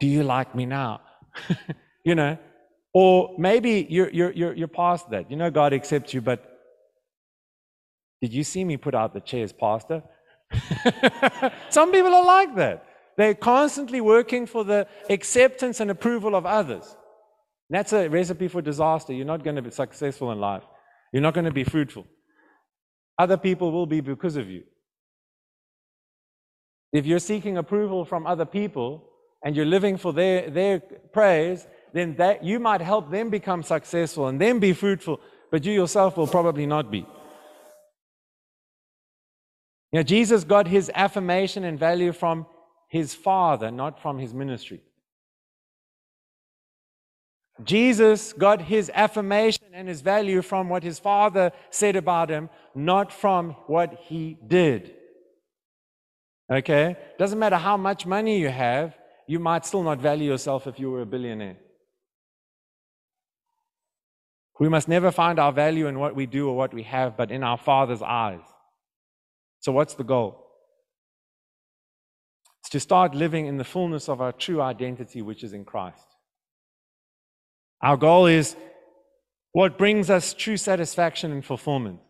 Do you like me now? you know, or maybe you're, you're, you're, you're past that. You know, God accepts you, but did you see me put out the chairs, Pastor? Some people are like that. They're constantly working for the acceptance and approval of others. That's a recipe for disaster. You're not going to be successful in life. You're not going to be fruitful. Other people will be because of you. If you're seeking approval from other people and you're living for their, their praise, then that you might help them become successful and then be fruitful, but you yourself will probably not be. You know, Jesus got his affirmation and value from his father, not from his ministry. Jesus got his affirmation and his value from what his father said about him, not from what he did. Okay? Doesn't matter how much money you have, you might still not value yourself if you were a billionaire. We must never find our value in what we do or what we have, but in our Father's eyes. So, what's the goal? It's to start living in the fullness of our true identity, which is in Christ. Our goal is what brings us true satisfaction and fulfillment.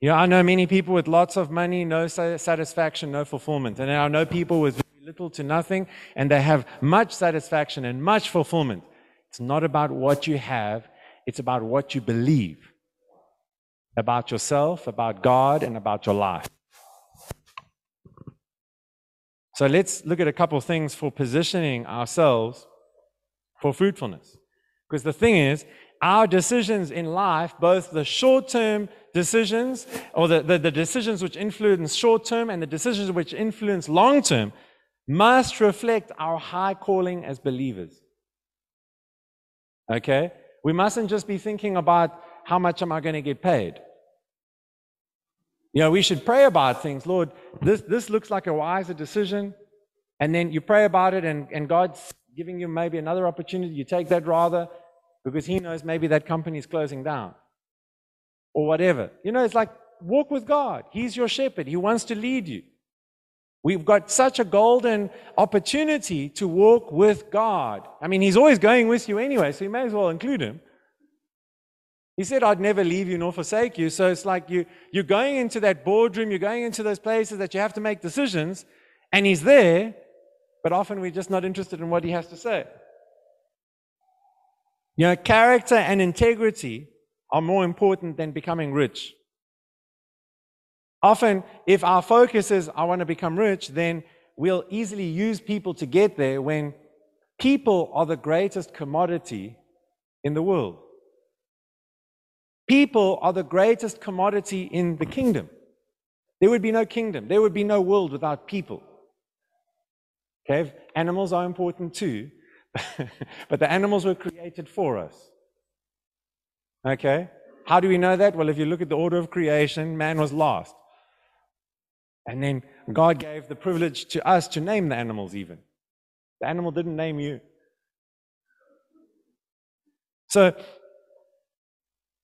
You know, I know many people with lots of money, no satisfaction, no fulfillment. And I know people with little to nothing, and they have much satisfaction and much fulfillment. It's not about what you have, it's about what you believe about yourself, about God, and about your life. So let's look at a couple things for positioning ourselves for fruitfulness. Because the thing is, our decisions in life, both the short term decisions, or the, the, the, decisions which influence short term and the decisions which influence long term, must reflect our high calling as believers. Okay? We mustn't just be thinking about how much am I going to get paid? You know, we should pray about things. Lord, this, this looks like a wiser decision. And then you pray about it, and, and God's giving you maybe another opportunity. You take that rather because He knows maybe that company is closing down or whatever. You know, it's like walk with God. He's your shepherd, He wants to lead you. We've got such a golden opportunity to walk with God. I mean, He's always going with you anyway, so you may as well include Him. He said, I'd never leave you nor forsake you. So it's like you, you're going into that boardroom, you're going into those places that you have to make decisions, and He's there, but often we're just not interested in what He has to say. You know, character and integrity are more important than becoming rich. Often, if our focus is, I want to become rich, then we'll easily use people to get there when people are the greatest commodity in the world. People are the greatest commodity in the kingdom. There would be no kingdom, there would be no world without people. Okay, animals are important too, but the animals were created for us. Okay, how do we know that? Well, if you look at the order of creation, man was last. And then God gave the privilege to us to name the animals, even. The animal didn't name you. So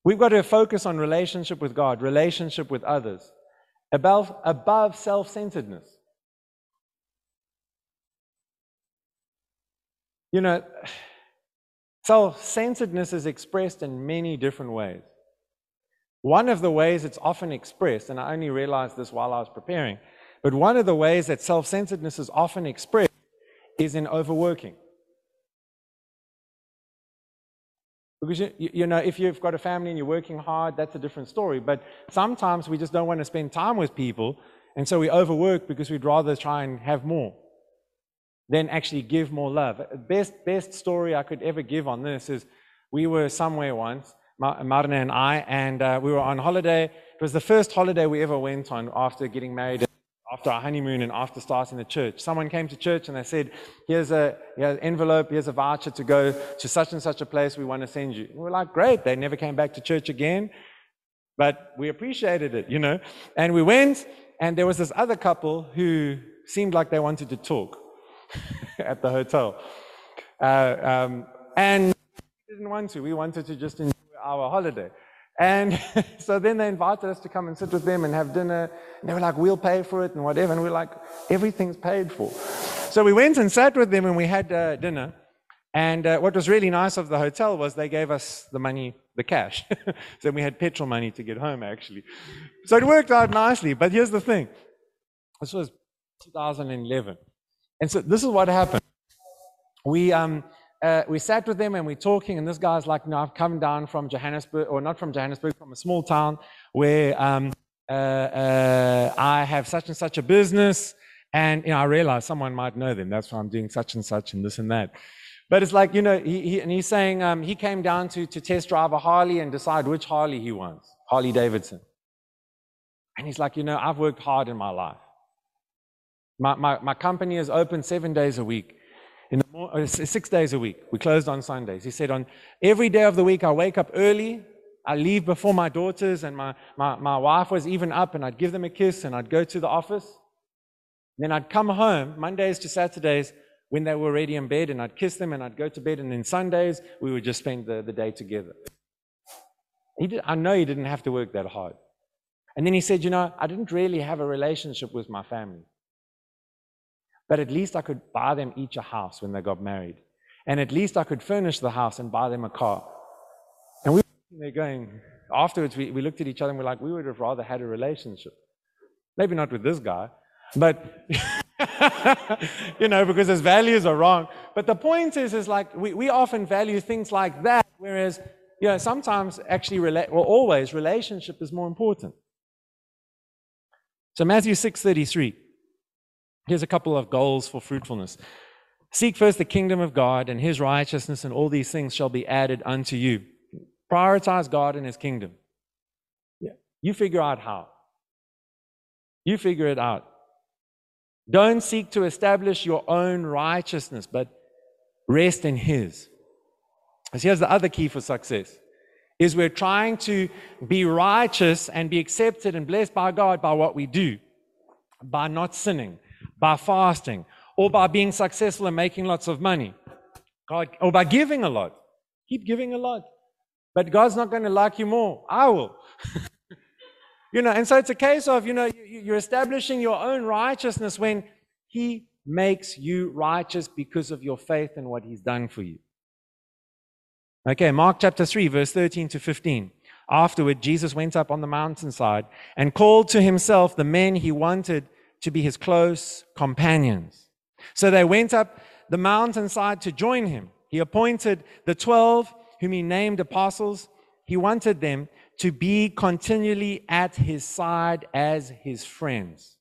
we've got to focus on relationship with God, relationship with others, above, above self centeredness. You know, self centeredness is expressed in many different ways. One of the ways it's often expressed, and I only realized this while I was preparing, but one of the ways that self centeredness is often expressed is in overworking. Because, you, you know, if you've got a family and you're working hard, that's a different story. But sometimes we just don't want to spend time with people, and so we overwork because we'd rather try and have more than actually give more love. Best, best story I could ever give on this is we were somewhere once, Marna and I, and uh, we were on holiday. It was the first holiday we ever went on after getting married, after our honeymoon, and after starting the church. Someone came to church and they said, Here's, a, here's an envelope, here's a voucher to go to such and such a place we want to send you. And we we're like, Great. They never came back to church again, but we appreciated it, you know. And we went, and there was this other couple who seemed like they wanted to talk at the hotel. Uh, um, and we didn't want to. We wanted to just enjoy our holiday. And so then they invited us to come and sit with them and have dinner. And they were like, we'll pay for it and whatever. And we are like, everything's paid for. So we went and sat with them and we had uh, dinner. And uh, what was really nice of the hotel was they gave us the money, the cash. so we had petrol money to get home, actually. So it worked out nicely. But here's the thing this was 2011. And so this is what happened. We, um, uh, we sat with them and we're talking, and this guy's like, No, I've come down from Johannesburg, or not from Johannesburg, from a small town where um, uh, uh, I have such and such a business. And you know, I realized someone might know them. That's why I'm doing such and such and this and that. But it's like, you know, he, he, and he's saying um, he came down to, to test drive a Harley and decide which Harley he wants Harley Davidson. And he's like, you know, I've worked hard in my life. My, my, my company is open seven days a week in the uh, six days a week. We closed on Sundays. He said, on every day of the week, I wake up early. I leave before my daughters, and my, my, my wife was even up, and I'd give them a kiss, and I'd go to the office. Then I'd come home Mondays to Saturdays when they were already in bed, and I'd kiss them, and I'd go to bed. And then Sundays, we would just spend the, the day together. He did, I know he didn't have to work that hard. And then he said, You know, I didn't really have a relationship with my family. But at least I could buy them each a house when they got married. And at least I could furnish the house and buy them a car. And we were there going, afterwards, we, we looked at each other and we're like, we would have rather had a relationship. Maybe not with this guy, but, you know, because his values are wrong. But the point is, is like, we, we often value things like that, whereas, you know, sometimes actually, rela- well, always, relationship is more important. So Matthew 6.33. Here's a couple of goals for fruitfulness. Seek first the kingdom of God and his righteousness, and all these things shall be added unto you. Prioritize God and his kingdom. Yeah. You figure out how. You figure it out. Don't seek to establish your own righteousness, but rest in his. Because here's the other key for success is we're trying to be righteous and be accepted and blessed by God by what we do, by not sinning, by fasting, or by being successful and making lots of money. God, or by giving a lot. Keep giving a lot. But God's not going to like you more. I will. you know, and so it's a case of, you know, you're establishing your own righteousness when He makes you righteous because of your faith and what He's done for you. Okay, Mark chapter 3, verse 13 to 15. Afterward, Jesus went up on the mountainside and called to himself the men he wanted to be his close companions. So they went up the mountainside to join him. He appointed the 12 whom he named apostles. He wanted them to be continually at his side as his friends.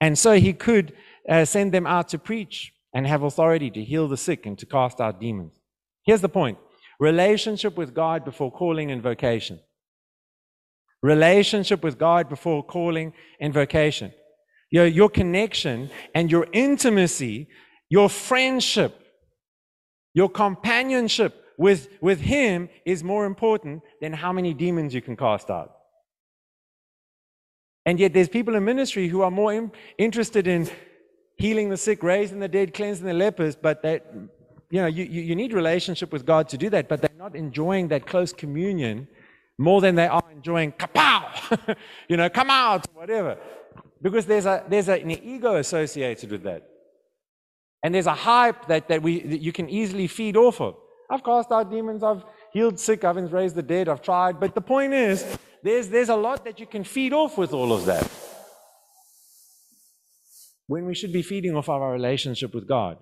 And so he could uh, send them out to preach and have authority to heal the sick and to cast out demons. Here's the point relationship with God before calling and vocation. Relationship with God before calling and vocation. Your, your connection and your intimacy, your friendship, your companionship with, with Him is more important than how many demons you can cast out. And yet, there's people in ministry who are more in, interested in healing the sick, raising the dead, cleansing the lepers, but that you know, you, you need relationship with God to do that, but they're not enjoying that close communion more than they are enjoying kapow, you know, come out, whatever. Because there's, a, there's a, an ego associated with that. And there's a hype that, that, we, that you can easily feed off of. I've cast out demons, I've healed sick, I've raised the dead, I've tried. But the point is, there's, there's a lot that you can feed off with all of that. When we should be feeding off of our relationship with God.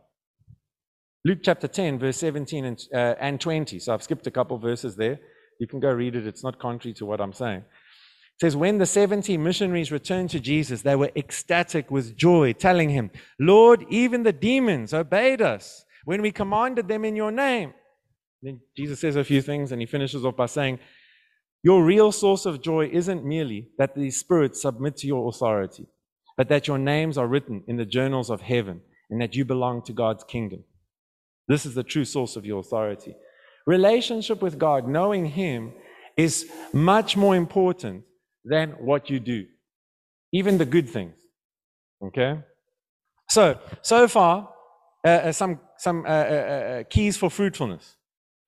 Luke chapter 10, verse 17 and, uh, and 20. So I've skipped a couple verses there. You can go read it. It's not contrary to what I'm saying. Says, When the 70 missionaries returned to Jesus, they were ecstatic with joy, telling him, Lord, even the demons obeyed us when we commanded them in your name. Then Jesus says a few things and he finishes off by saying, Your real source of joy isn't merely that the spirits submit to your authority, but that your names are written in the journals of heaven and that you belong to God's kingdom. This is the true source of your authority. Relationship with God, knowing Him, is much more important than what you do, even the good things. Okay? So, so far, uh, uh some, some uh, uh, uh, keys for fruitfulness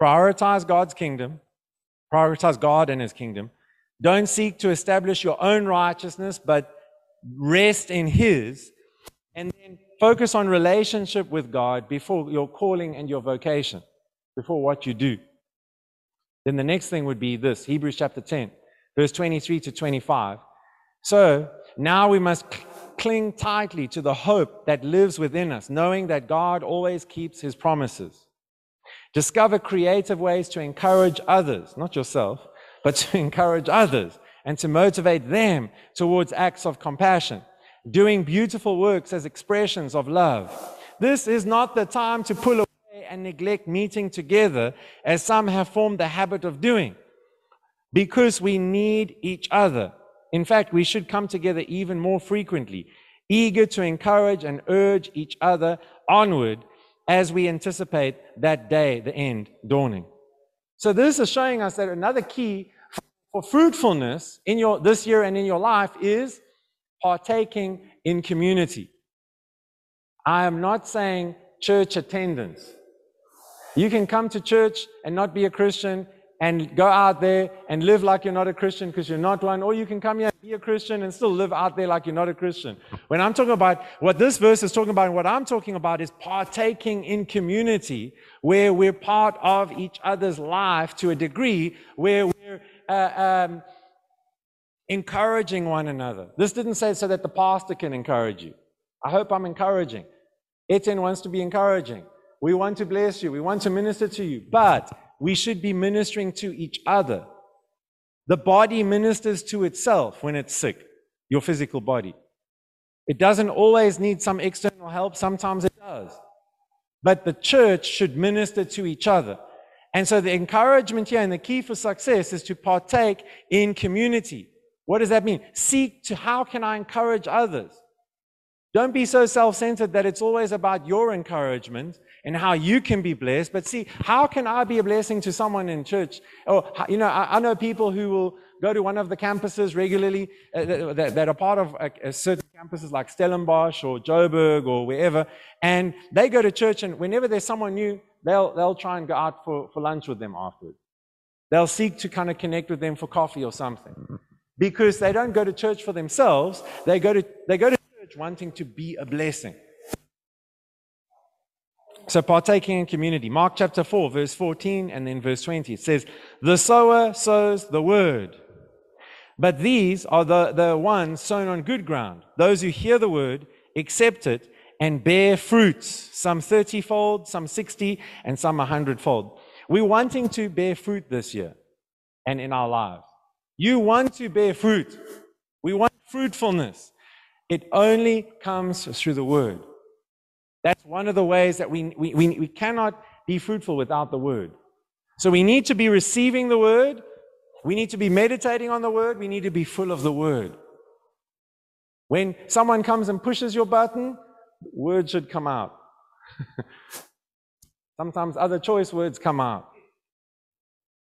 prioritize God's kingdom, prioritize God and His kingdom. Don't seek to establish your own righteousness, but rest in His. And then Focus on relationship with God before your calling and your vocation, before what you do. Then the next thing would be this Hebrews chapter 10, verse 23 to 25. So now we must cling tightly to the hope that lives within us, knowing that God always keeps his promises. Discover creative ways to encourage others, not yourself, but to encourage others and to motivate them towards acts of compassion doing beautiful works as expressions of love. This is not the time to pull away and neglect meeting together, as some have formed the habit of doing, because we need each other. In fact, we should come together even more frequently, eager to encourage and urge each other onward as we anticipate that day, the end, dawning. So this is showing us that another key for fruitfulness in your this year and in your life is partaking in community. I am not saying church attendance. You can come to church and not be a Christian and go out there and live like you're not a Christian because you're not one, or you can come here and be a Christian and still live out there like you're not a Christian. When I'm talking about what this verse is talking about, and what I'm talking about is partaking in community where we're part of each other's life to a degree where we're uh, um, encouraging one another. This didn't say so that the pastor can encourage you. I hope I'm encouraging. Etienne wants to be encouraging. We want to bless you. We want to minister to you. But we should be ministering to each other. The body ministers to itself when it's sick, your physical body. It doesn't always need some external help, sometimes it does. But the church should minister to each other. And so the encouragement here and the key for success is to partake in community. What does that mean? Seek to how can I encourage others? Don't be so self centered that it's always about your encouragement and how you can be blessed. But see, how can I be a blessing to someone in church? Or, you know, I, I know people who will go to one of the campuses regularly uh, that, that, are part of certain campuses like Stellenbosch or Joburg or wherever. And they go to church, and whenever there's someone new, they'll, they'll try and go out for, for lunch with them afterwards. They'll seek to kind of connect with them for coffee or something. Because they don't go to church for themselves, they go to, they go to church wanting to be a blessing. So, partaking in community. Mark chapter 4, verse 14, and then verse 20. It says, The sower sows the word. But these are the, the ones sown on good ground, those who hear the word, accept it, and bear fruits, some 30 fold, some 60, and some 100 fold. We're wanting to bear fruit this year and in our lives. You want to bear fruit. We want fruitfulness. It only comes through the word. That's one of the ways that we, we, we, we cannot be fruitful without the word. So we need to be receiving the word. We need to be meditating on the word. We need to be full of the word. When someone comes and pushes your button, words should come out. Sometimes other choice words come out.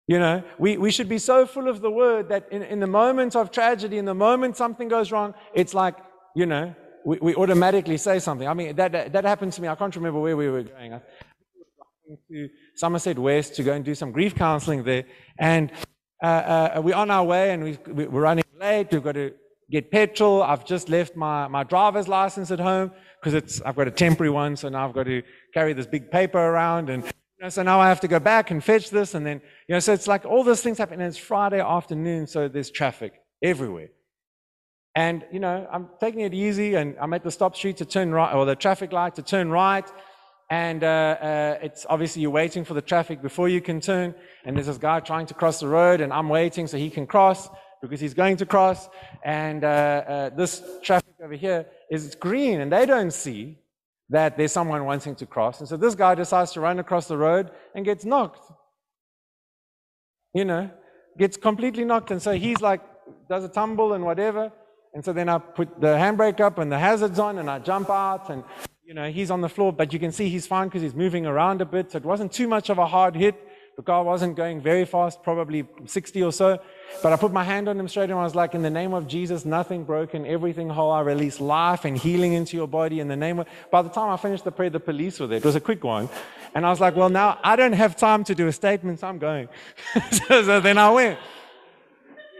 You know, we, we should be so full of the word that in, in the moment of tragedy, in the moment something goes wrong, it's like, you know, we, we automatically say something. I mean, that, that, that happened to me. I can't remember where we were going. I was to Somerset West to go and do some grief counseling there. And uh, uh, we're on our way and we, we're running late. We've got to get petrol. I've just left my, my driver's license at home because it's I've got a temporary one, so now I've got to carry this big paper around, and you know, so now I have to go back and fetch this, and then you know, so it's like all those things happen, and it's Friday afternoon, so there's traffic everywhere. And you know, I'm taking it easy, and I'm at the stop street to turn right, or the traffic light to turn right, and uh, uh, it's obviously you're waiting for the traffic before you can turn, and there's this guy trying to cross the road, and I'm waiting so he can cross because he's going to cross, and uh, uh this traffic over here is green and they don't see that there's someone wanting to cross. And so this guy decides to run across the road and gets knocked. You know, gets completely knocked. And so he's like, does a tumble and whatever. And so then I put the handbrake up and the hazards on and I jump out and, you know, he's on the floor, but you can see he's fine because he's moving around a bit. So it wasn't too much of a hard hit. The car wasn't going very fast, probably 60 or so. But I put my hand on him straight and I was like, In the name of Jesus, nothing broken, everything whole. I release life and healing into your body in the name of. By the time I finished the prayer, the police were there. It was a quick one. And I was like, Well, now I don't have time to do a statement, so I'm going. so, so then I went.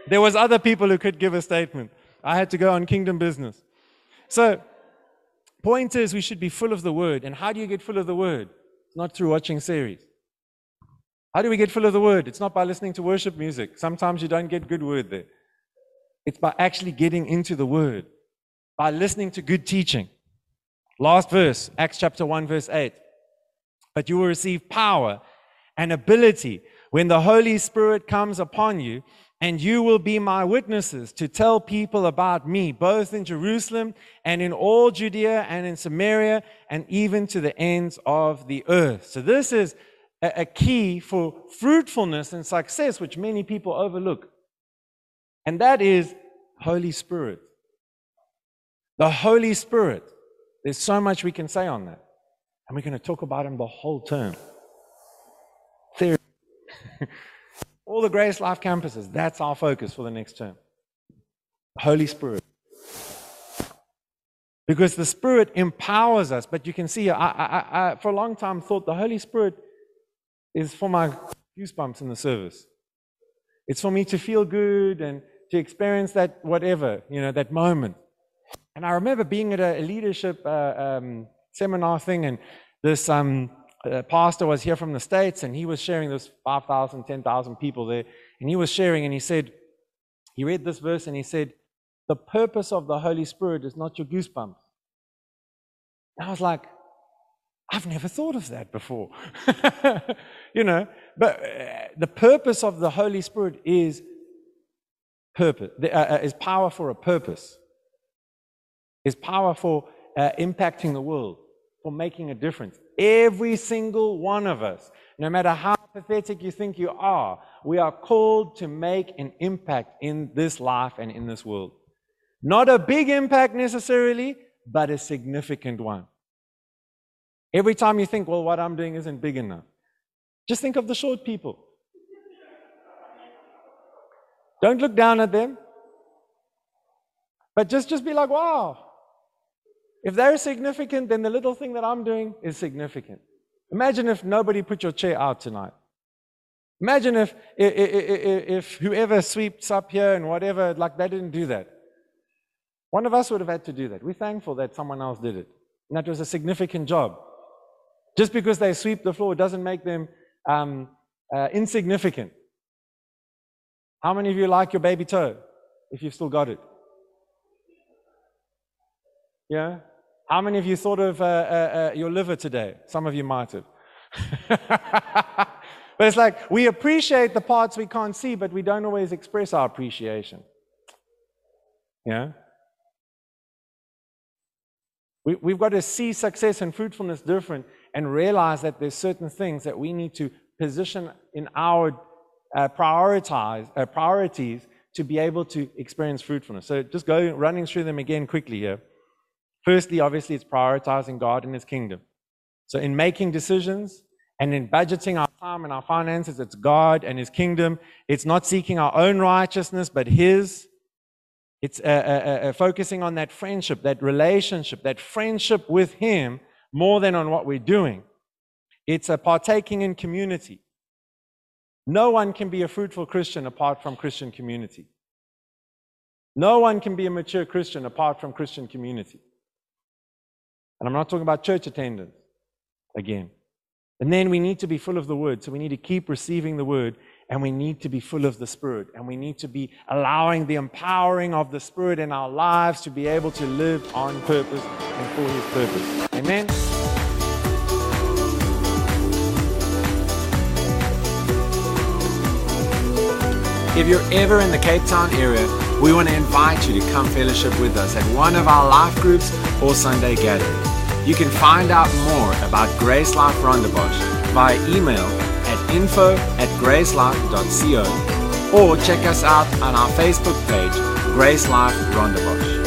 There was other people who could give a statement. I had to go on kingdom business. So, point is, we should be full of the word. And how do you get full of the word? Not through watching series. How do we get full of the word? It's not by listening to worship music. Sometimes you don't get good word there. It's by actually getting into the word, by listening to good teaching. Last verse, Acts chapter 1, verse 8. But you will receive power and ability when the Holy Spirit comes upon you, and you will be my witnesses to tell people about me, both in Jerusalem and in all Judea and in Samaria, and even to the ends of the earth. So, this is a key for fruitfulness and success, which many people overlook. And that is Holy Spirit. The Holy Spirit. There's so much we can say on that. And we're going to talk about him the whole term. Theory. All the Grace Life campuses, that's our focus for the next term. Holy Spirit. Because the Spirit empowers us. But you can see, I, I, I, for a long time thought the Holy Spirit is for my goosebumps in the service. It's for me to feel good and to experience that whatever, you know, that moment. And I remember being at a leadership uh, um, seminar thing, and this um, uh, pastor was here from the States, and he was sharing this 5,000, 10,000 people there. And he was sharing, and he said, he read this verse, and he said, The purpose of the Holy Spirit is not your goosebumps. And I was like, I've never thought of that before. you know, but uh, the purpose of the Holy Spirit is purpose, uh, uh, is power for a purpose, is power for uh, impacting the world, for making a difference. Every single one of us, no matter how pathetic you think you are, we are called to make an impact in this life and in this world. Not a big impact necessarily, but a significant one. Every time you think, well, what I'm doing isn't big enough, just think of the short people. Don't look down at them, but just, just be like, wow. If they're significant, then the little thing that I'm doing is significant. Imagine if nobody put your chair out tonight. Imagine if, if, if, whoever sweeps up here and whatever, like they didn't do that. One of us would have had to do that. We're thankful that someone else did it. And that was a significant job. Just because they sweep the floor doesn't make them um, uh, insignificant. How many of you like your baby toe if you've still got it? Yeah? How many of you thought of uh, uh, uh your liver today? Some of you might have. but it's like we appreciate the parts we can't see, but we don't always express our appreciation. Yeah? We, we've got to see success and fruitfulness different and realize that there's certain things that we need to position in our uh, prioritize, uh, priorities to be able to experience fruitfulness. So just go running through them again quickly here. Firstly, obviously, it's prioritizing God and His kingdom. So in making decisions and in budgeting our time and our finances, it's God and His kingdom. It's not seeking our own righteousness, but His. It's uh, uh, uh, uh, focusing on that friendship, that relationship, that friendship with Him more than on what we're doing. It's a partaking in community. No one can be a fruitful Christian apart from Christian community. No one can be a mature Christian apart from Christian community. And I'm not talking about church attendance again. And then we need to be full of the Word. So we need to keep receiving the Word and we need to be full of the Spirit. And we need to be allowing the empowering of the Spirit in our lives to be able to live on purpose and for His purpose. Amen. If you're ever in the Cape Town area, we want to invite you to come fellowship with us at one of our life groups or Sunday gatherings. You can find out more about Grace Life Rondebosch via email at info at gracelife.co or check us out on our Facebook page, Grace Life Rondebosch.